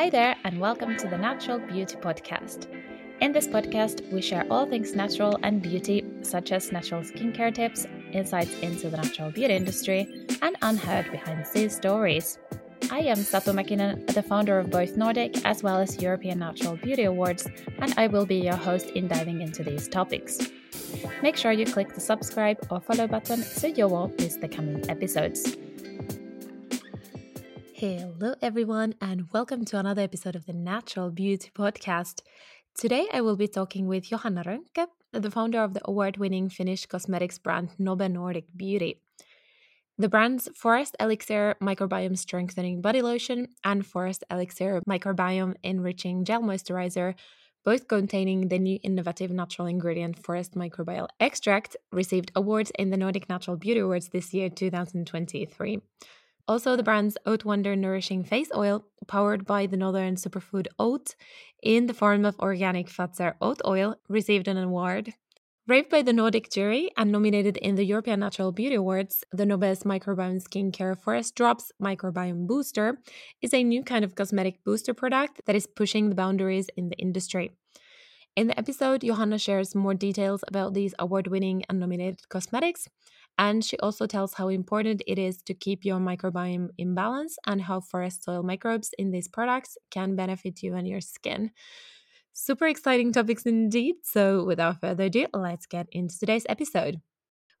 Hi there, and welcome to the Natural Beauty Podcast. In this podcast, we share all things natural and beauty, such as natural skincare tips, insights into the natural beauty industry, and unheard behind the scenes stories. I am Satu Mäkinen, the founder of both Nordic as well as European Natural Beauty Awards, and I will be your host in diving into these topics. Make sure you click the subscribe or follow button so you won't miss the coming episodes. Hello, everyone, and welcome to another episode of the Natural Beauty Podcast. Today, I will be talking with Johanna Rönkkö, the founder of the award winning Finnish cosmetics brand Nobe Nordic Beauty. The brand's Forest Elixir Microbiome Strengthening Body Lotion and Forest Elixir Microbiome Enriching Gel Moisturizer, both containing the new innovative natural ingredient Forest Microbial Extract, received awards in the Nordic Natural Beauty Awards this year, 2023. Also, the brand's Oat Wonder Nourishing Face Oil, powered by the Northern superfood oat in the form of organic Fazer oat oil, received an award. Raved by the Nordic jury and nominated in the European Natural Beauty Awards, the Nobe's Microbiome Skincare Forest Drops Microbiome Booster is a new kind of cosmetic booster product that is pushing the boundaries in the industry. In the episode, Johanna shares more details about these award winning and nominated cosmetics, and she also tells how important it is to keep your microbiome in balance and how forest soil microbes in these products can benefit you and your skin. Super exciting topics indeed. So, without further ado, let's get into today's episode.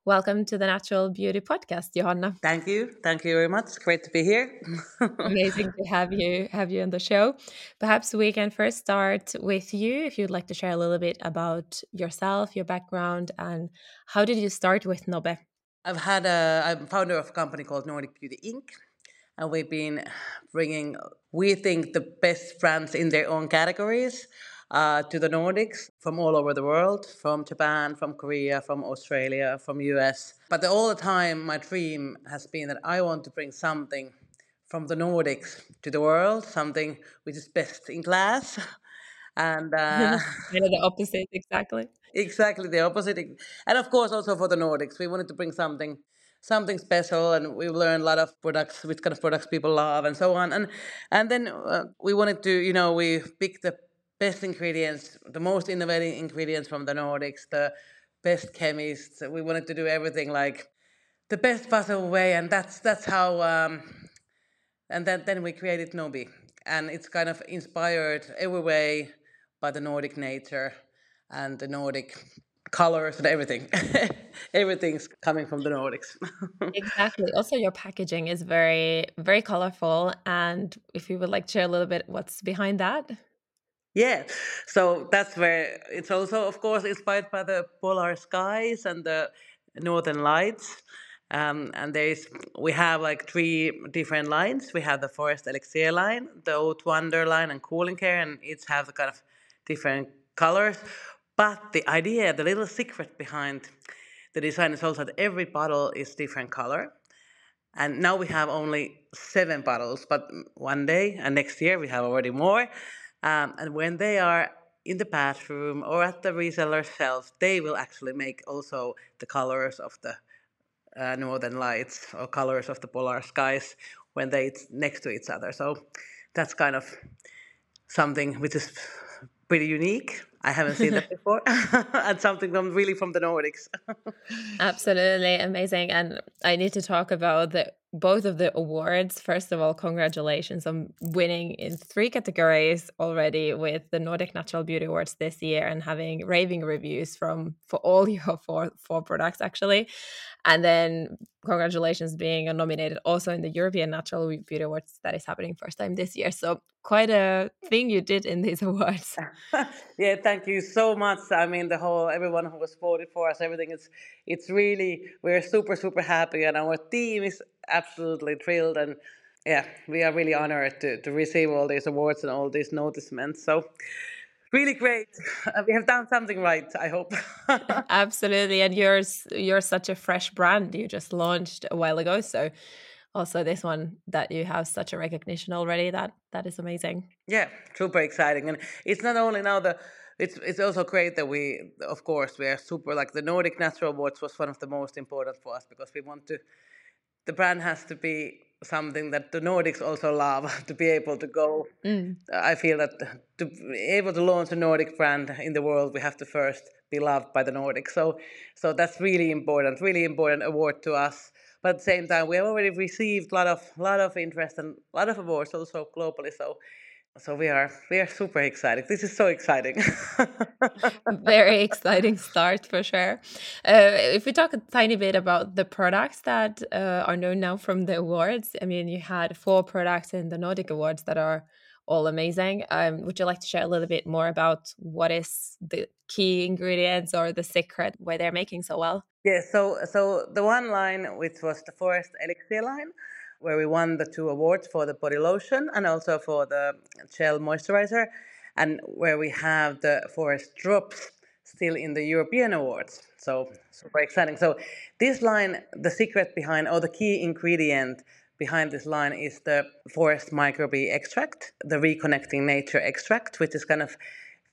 Welcome to the Natural Beauty Podcast, Johanna. Thank you. Thank you very much. Great to be here. Amazing to have you have you on the show. Perhaps we can first start with you if you'd like to share a little bit about yourself, your background, and how did you start with Nobe? I've had a I'm founder of a company called Nordic Beauty Inc. And we've been bringing, we think, the best brands in their own categories uh, to the Nordics from all over the world, from Japan, from Korea, from Australia, from US. But all the time, my dream has been that I want to bring something from the Nordics to the world, something which is best in class. And uh, kind of the opposite, exactly. Exactly the opposite, and of course also for the Nordics, we wanted to bring something something special and we learned a lot of products which kind of products people love and so on and and then uh, we wanted to you know we picked the best ingredients, the most innovative ingredients from the Nordics, the best chemists. We wanted to do everything like the best possible way, and that's that's how. Um, and then then we created Nobe, and it's kind of inspired every way by the Nordic nature and the Nordic colors and everything. Everything's coming from the Nordics. exactly. Also, your packaging is very, very colorful. And if you would like to share a little bit what's behind that. Yeah, so that's where it's also, of course, inspired by the polar skies and the northern lights. Um, and there's we have like three different lines. We have the forest elixir line, the oat wonder line, and cooling care, and each have the kind of different colors. But the idea, the little secret behind the design is also that every bottle is different color. And now we have only seven bottles, but one day and next year we have already more. Um, and when they are in the bathroom or at the reseller shelf, they will actually make also the colors of the uh, northern lights or colors of the polar skies when they next to each other. So that's kind of something which is pretty unique. I haven't seen that before, and something from really from the Nordics. Absolutely amazing, and I need to talk about the both of the awards. First of all, congratulations on winning in three categories already with the Nordic Natural Beauty Awards this year and having raving reviews from for all your four four products actually. And then congratulations being nominated also in the European Natural Beauty Awards that is happening first time this year. So quite a thing you did in these awards. yeah, thank you so much. I mean, the whole everyone who was voted for us, everything is it's really we're super super happy, and our team is absolutely thrilled and. Yeah, we are really honored to, to receive all these awards and all these notices. So, really great. Uh, we have done something right, I hope. Absolutely. And you're you're such a fresh brand. You just launched a while ago, so also this one that you have such a recognition already that that is amazing. Yeah, super exciting. And it's not only now the it's it's also great that we of course we are super like the Nordic Natural Awards was one of the most important for us because we want to the brand has to be something that the Nordics also love to be able to go. Mm. I feel that to be able to launch a Nordic brand in the world, we have to first be loved by the Nordics. So, so that's really important, really important award to us. But at the same time, we have already received a lot of lot of interest and a lot of awards also globally. So so we are we are super excited. This is so exciting. Very exciting start for sure. Uh, if we talk a tiny bit about the products that uh, are known now from the awards i mean you had four products in the nordic awards that are all amazing. Um, would you like to share a little bit more about what is the key ingredients or the secret why they're making so well? Yeah so so the one line which was the forest elixir line where we won the two awards for the body lotion and also for the gel moisturizer, and where we have the forest drops still in the European awards. So super exciting. So this line, the secret behind, or the key ingredient behind this line is the forest microbe extract, the reconnecting nature extract, which is kind of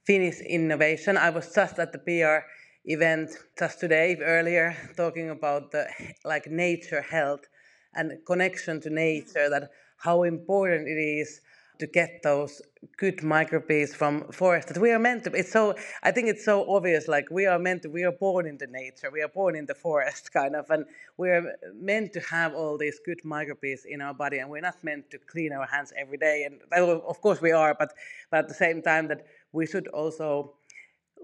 Finnish innovation. I was just at the PR event just today earlier talking about the like nature health and connection to nature that how important it is to get those good microbes from forest that we are meant to it's so i think it's so obvious like we are meant to we are born in the nature we are born in the forest kind of and we are meant to have all these good microbes in our body and we're not meant to clean our hands every day and of course we are but but at the same time that we should also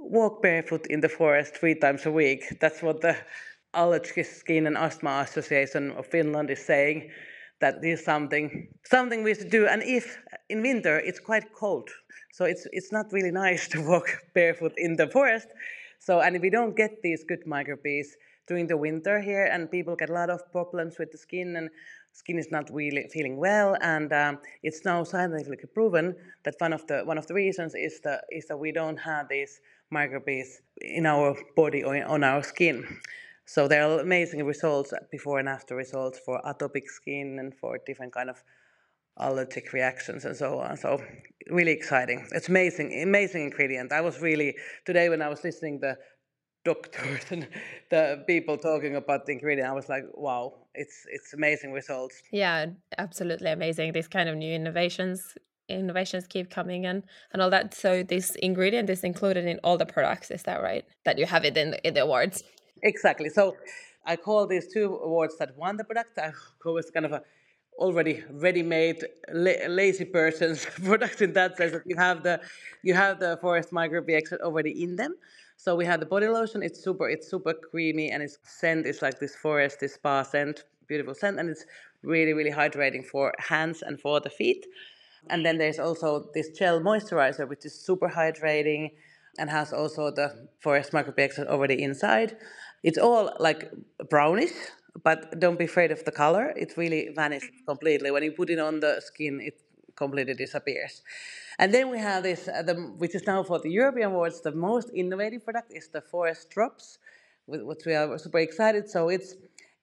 walk barefoot in the forest three times a week. That's what the Allergic Skin and Asthma Association of Finland is saying that this is something something we should do. And if in winter it's quite cold, so it's it's not really nice to walk barefoot in the forest. So and if we don't get these good microbes during the winter here, and people get a lot of problems with the skin and skin is not really feeling well, and um, it's now scientifically proven that one of the one of the reasons is the is that we don't have these microbes in our body or on our skin. So there are amazing results, uh, before and after results for atopic skin and for different kind of allergic reactions and so on. So really exciting. It's amazing, amazing ingredient. I was really today when I was listening the doctors and the people talking about the ingredient, I was like, wow, it's it's amazing results. Yeah, absolutely amazing. These kind of new innovations innovations keep coming in and all that. So this ingredient is included in all the products, is that right? That you have it in the, in the awards. Exactly. So I call these two awards that won the product. I call it kind of a already ready-made la- lazy person's product in that sense that you have the you have the forest microbe already in them. So we have the body lotion. It's super it's super creamy and its scent is like this forest, this spa scent, beautiful scent, and it's really really hydrating for hands and for the feet. And then there's also this gel moisturizer, which is super hydrating and has also the forest microbe already inside. It's all like brownish, but don't be afraid of the color. It really vanishes completely. When you put it on the skin, it completely disappears. And then we have this, uh, the, which is now for the European awards, the most innovative product is the Forest Drops, which we are super excited. So it's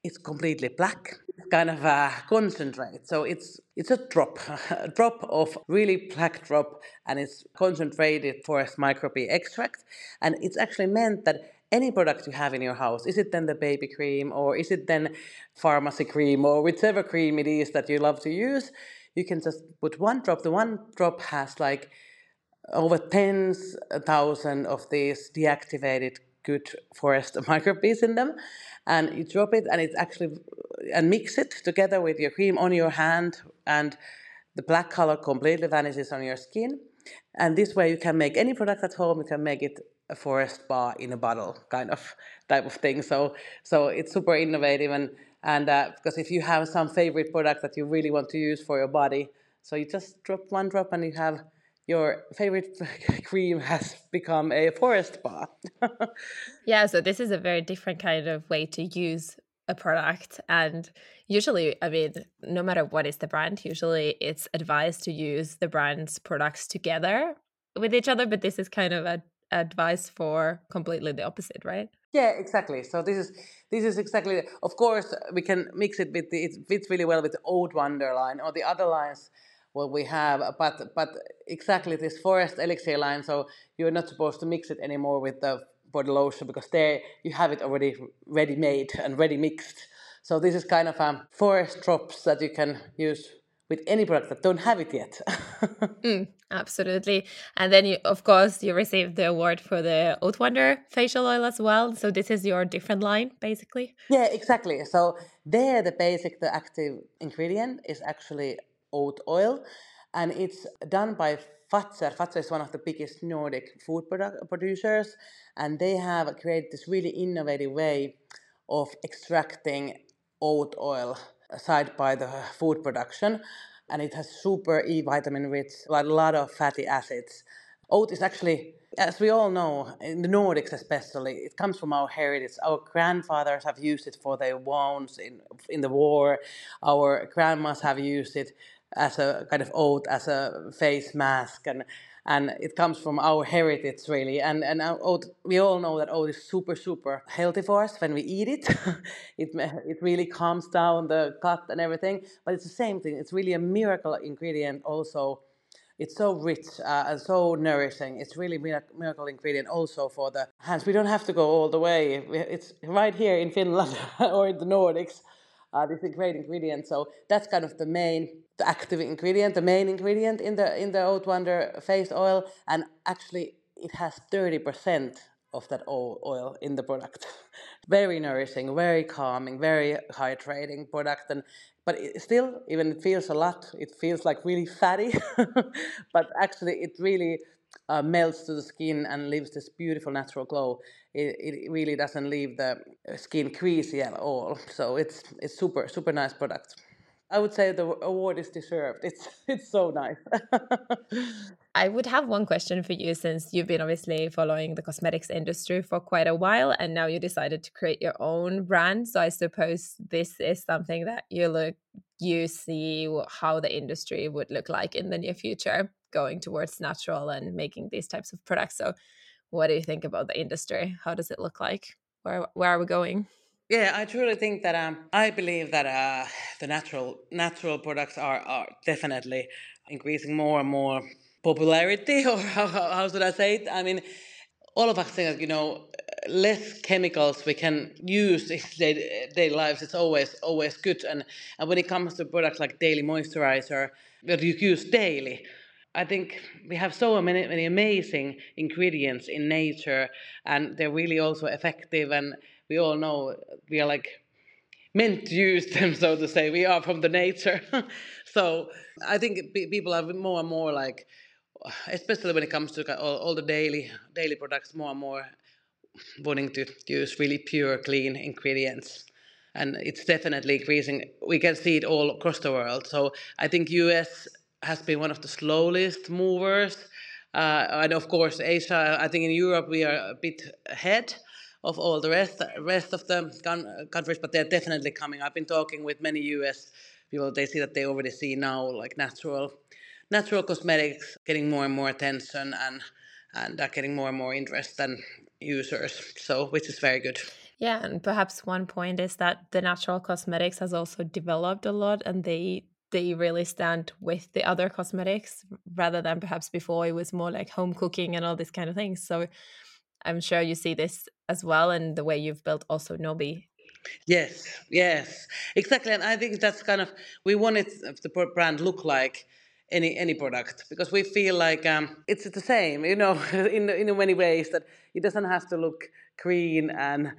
it's completely black, it's kind of a concentrate. So it's it's a drop, a drop of really black drop, and it's concentrated forest microbe extract, and it's actually meant that any product you have in your house, is it then the baby cream or is it then pharmacy cream or whichever cream it is that you love to use, you can just put one drop. The one drop has like over tens uh, thousand of these deactivated good forest microbes in them and you drop it and it's actually uh, and mix it together with your cream on your hand and the black color completely vanishes on your skin and this way you can make any product at home you can make it a forest bar in a bottle kind of type of thing. So so it's super innovative and and uh, because if you have some favorite product that you really want to use for your body, so you just drop one drop and you have your favorite cream has become a forest bar. yeah, so this is a very different kind of way to use a product and usually i mean no matter what is the brand usually it's advised to use the brand's products together with each other but this is kind of a advice for completely the opposite, right? Yeah, exactly. So this is this is exactly. Of course, we can mix it with the, it fits really well with the Oat Wonder line or the other lines what we have, uh, but but exactly this forest elixir line. So you're not supposed to mix it anymore with the body lotion because there you have it already ready made and ready mixed. So this is kind of um, forest drops that you can use with any product that don't have it yet. mm, absolutely. And then you of course you received the award for the Oat Wonder facial oil as well. So this is your different line basically. Yeah, exactly. So there the basic the active ingredient is actually oat oil and it's done by Fazer. Fazer is one of the biggest Nordic food product producers and they have created this really innovative way of extracting oat oil side by the food production and it has super E vitamin rich, a lot of fatty acids. Oat is actually, as we all know, in the Nordics especially, it comes from our heritage. Our grandfathers have used it for their wounds in, in the war. Our grandmas have used it as a kind of oat, as a face mask. And and it comes from our heritage really and and oat, we all know that oat is super super healthy for us when we eat it it it really calms down the gut and everything but it's the same thing it's really a miracle ingredient also it's so rich uh, and so nourishing. It's really a miracle ingredient also for the hands. We don't have to go all the way. It's right here in Finland or in the Nordics. Uh, this is a great ingredient. So that's kind of the main the active ingredient, the main ingredient in the in the Oat Wonder face oil, and actually it has thirty percent of that oil in the product. very nourishing, very calming, very hydrating product, and but it still, even it feels a lot. It feels like really fatty, but actually it really uh, melts to the skin and leaves this beautiful natural glow. It, it really doesn't leave the skin creasy at all. So it's it's super super nice product. I would say the award is deserved. It's it's so nice. I would have one question for you since you've been obviously following the cosmetics industry for quite a while and now you decided to create your own brand. So I suppose this is something that you look you see how the industry would look like in the near future going towards natural and making these types of products. So what do you think about the industry? How does it look like? Where where are we going? Yeah, I truly think that um, I believe that uh, the natural natural products are, are definitely increasing more and more popularity, or how, how should I say it? I mean, all of us think that you know less chemicals we can use in daily, daily lives. It's always always good, and and when it comes to products like daily moisturizer that you use daily. I think we have so many, many amazing ingredients in nature, and they're really also effective. And we all know we are like meant to use them, so to say. We are from the nature. so I think people are more and more like, especially when it comes to all, all the daily daily products, more and more wanting to use really pure, clean ingredients. And it's definitely increasing. We can see it all across the world. So I think US has been one of the slowest movers. Uh, and of course, Asia, I think in Europe we are a bit ahead of all the rest rest of the countries, but they're definitely coming. I've been talking with many U.S. people. They see that they already see now like natural natural cosmetics getting more and more attention and and are getting more and more interest than users. So which is very good. Yeah, and perhaps one point is that the natural cosmetics has also developed a lot, and they they really stand with the other cosmetics rather than perhaps before it was more like home cooking and all these kind of things. So I'm sure you see this as well in the way you've built also Nobe. Yes, yes, exactly. And I think that's kind of we want it the brand look like any any product because we feel like um, it's the same, you know, in in many ways that it doesn't have to look green and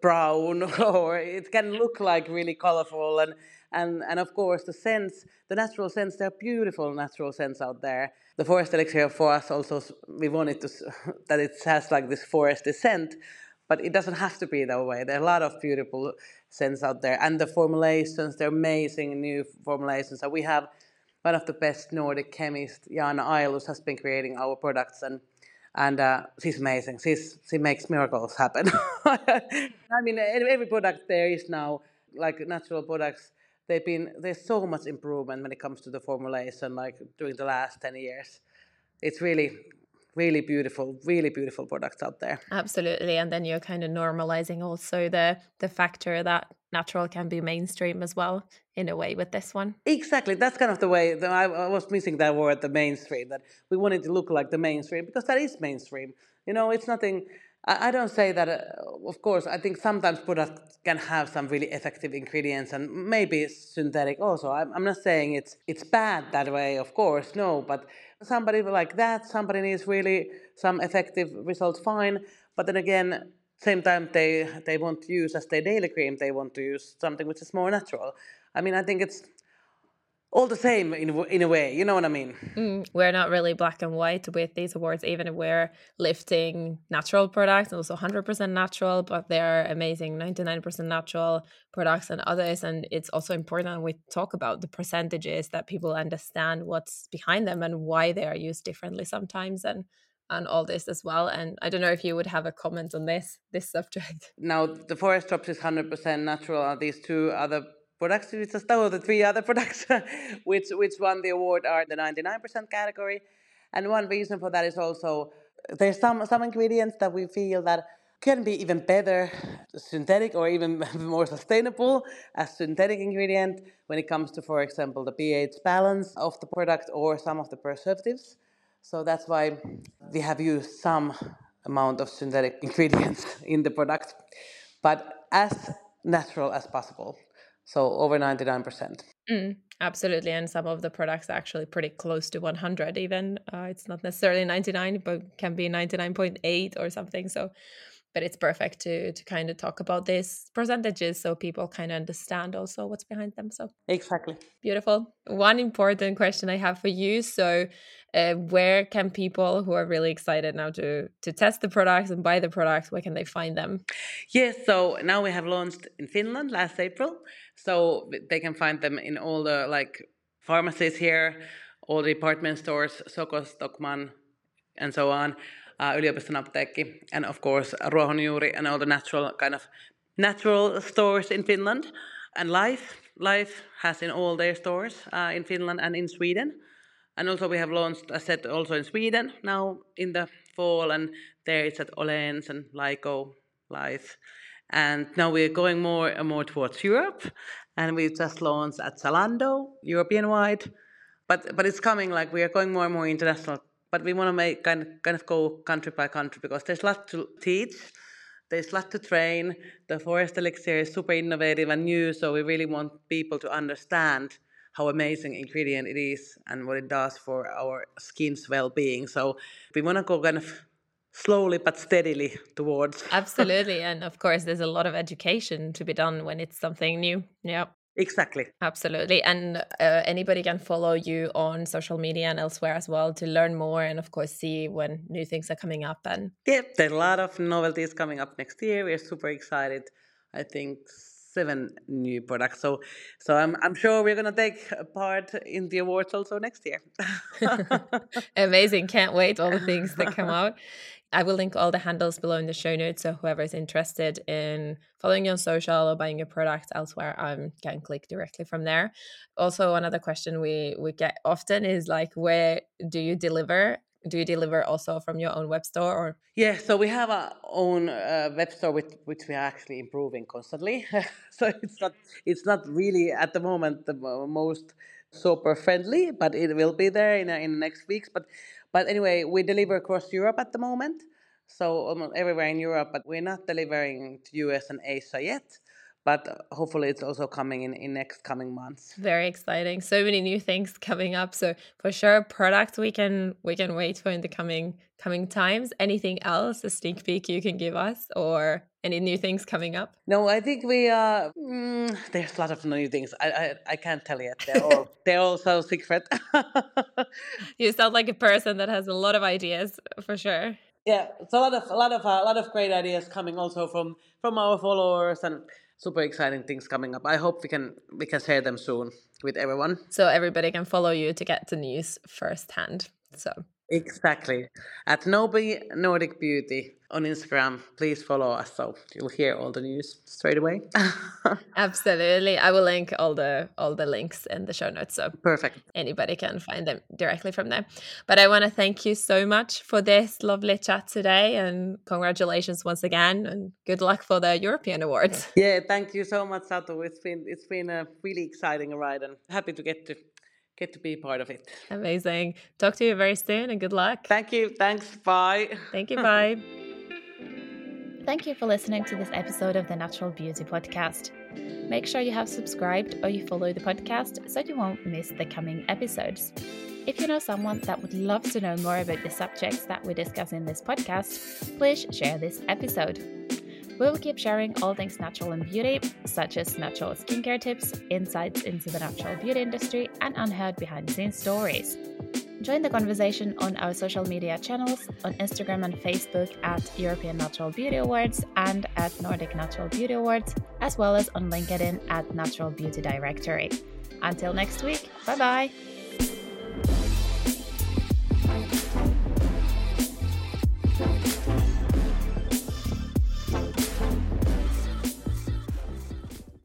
brown or it can look like really colorful and and and of course the scents the natural scents there are beautiful natural scents out there the forest elixir for us also we wanted to that it has like this foresty scent but it doesn't have to be that way there are a lot of beautiful scents out there and the formulations they're amazing new formulations So we have one of the best nordic chemists jana ailus has been creating our products and and uh, she's amazing. She's she makes miracles happen. I mean, every product there is now like natural products they've been there's so much improvement when it comes to the formulation like during the last 10 years. It's really really beautiful really beautiful products out there. Absolutely and then you're kind of normalizing also the the factor that natural can be mainstream as well in a way with this one. Exactly that's kind of the way that I, I was missing that word the mainstream that we wanted to look like the mainstream because that is mainstream. You know it's nothing I, I don't say that. Uh, of course, I think sometimes products can have some really effective ingredients, and maybe synthetic also. I'm, I'm not saying it's it's bad that way. Of course, no. But somebody like that, somebody needs really some effective results. Fine, but then again, same time they they want to use as their daily cream. They want to use something which is more natural. I mean, I think it's all the same in in a way. You know what I mean? Mm, we're not really black and white with these awards, even if we're lifting natural products, also 100% natural, but they're amazing 99% natural products and others. And it's also important we talk about the percentages that people understand what's behind them and why they are used differently sometimes. And and all this as well. And I don't know if you would have a comment on this this subject. Now, the forest drops is 100% natural. Are these two other products, it's just oh, the three other products which which won the award are in the 99% category. And one reason for that is also there's some some ingredients that we feel that can be even better synthetic or even more sustainable as synthetic ingredient when it comes to, for example, the pH balance of the product or some of the preservatives. So that's why we have used some amount of synthetic ingredients in the product, but as natural as possible. So over 99%. Mm, absolutely. And some of the products are actually pretty close to 100 even. Uh, it's not necessarily 99, but can be 99.8 or something. So, but it's perfect to to kind of talk about these percentages so people kind of understand also what's behind them. So exactly. Beautiful. One important question I have for you. So uh, where can people who are really excited now to to test the products and buy the products where can they find them yes so now we have launched in finland last april so they can find them in all the like pharmacies here all the department stores Sokos Stockmann and so on uh, yliopiston apteekki and of course ruohonjuuri and all the natural kind of natural stores in finland and life life has in all their stores uh, in finland and in sweden and also we have launched a set also in Sweden now in the fall, and there it's at Åhléns and Lyko Life. And now we're going more and more towards Europe, and we just launched at Zalando, European wide. But but it's coming like we are going more and more international. But we want to make kind of, kind of go country by country because there's a lot to teach, there's a lot to train. The forest elixir is super innovative and new, so we really want people to understand how amazing ingredient it is and what it does for our skin's well-being. So we want to go kind of slowly but steadily towards. Absolutely, and of course, there's a lot of education to be done when it's something new. Yeah. Exactly. Absolutely. And uh, anybody can follow you on social media and elsewhere as well to learn more and, of course, see when new things are coming up. And yeah, there are a lot of novelties coming up next year. We're super excited. I think seven new products. So, so I'm I'm sure we're gonna take part in the awards also next year. Amazing! Can't wait all the things that come out. I will link all the handles below in the show notes, so whoever is interested in following you on social or buying your product elsewhere, um, can click directly from there. Also, another question we we get often is like, where do you deliver? do you deliver also from your own web store or yeah so we have our own uh, web store with, which we are actually improving constantly so it's not it's not really at the moment the most super friendly but it will be there in, in the next weeks but but anyway we deliver across europe at the moment. So almost everywhere in europe but we're not delivering to us and asia yet but hopefully it's also coming in in next coming months. Very exciting. So many new things coming up. So for sure products we can we can wait for in the coming coming times. Anything else a sneak peek you can give us or any new things coming up? No i think we uh mm, there's a lot of new things. I i, I can't tell yet. They're all they're all so secret. You sound like a person that has a lot of ideas for sure. Yeah it's a lot of a lot of uh, a lot of great ideas coming also from from our followers and super exciting things coming up. I hope we can we can share them soon with everyone. So everybody can follow you to get the news firsthand. So exactly at Nobe Nordic Beauty on Instagram. Please follow us so you'll hear all the news straight away. Absolutely. I will link all the all the links in the show notes so perfect. Anybody can find them directly from there. But I want to thank you so much for this lovely chat today and congratulations once again and good luck for the European Awards. Yeah, thank you so much Satu. It's been it's been a really exciting ride and happy to get to get to be part of it. Amazing. Talk to you very soon and good luck. Thank you. Thanks. Bye. Thank you. Bye. Thank you for listening to this episode of the Natural Beauty Podcast. Make sure you have subscribed or you follow the podcast so you won't miss the coming episodes. If you know someone that would love to know more about the subjects that we discuss in this podcast, please share this episode. We will keep sharing all things natural and beauty, such as natural skincare tips, insights into the natural beauty industry, and unheard behind the scenes stories. Join the conversation on our social media channels on Instagram and Facebook at European Natural Beauty Awards and at Nordic Natural Beauty Awards, as well as on LinkedIn at Natural Beauty Directory. Until next week, bye bye!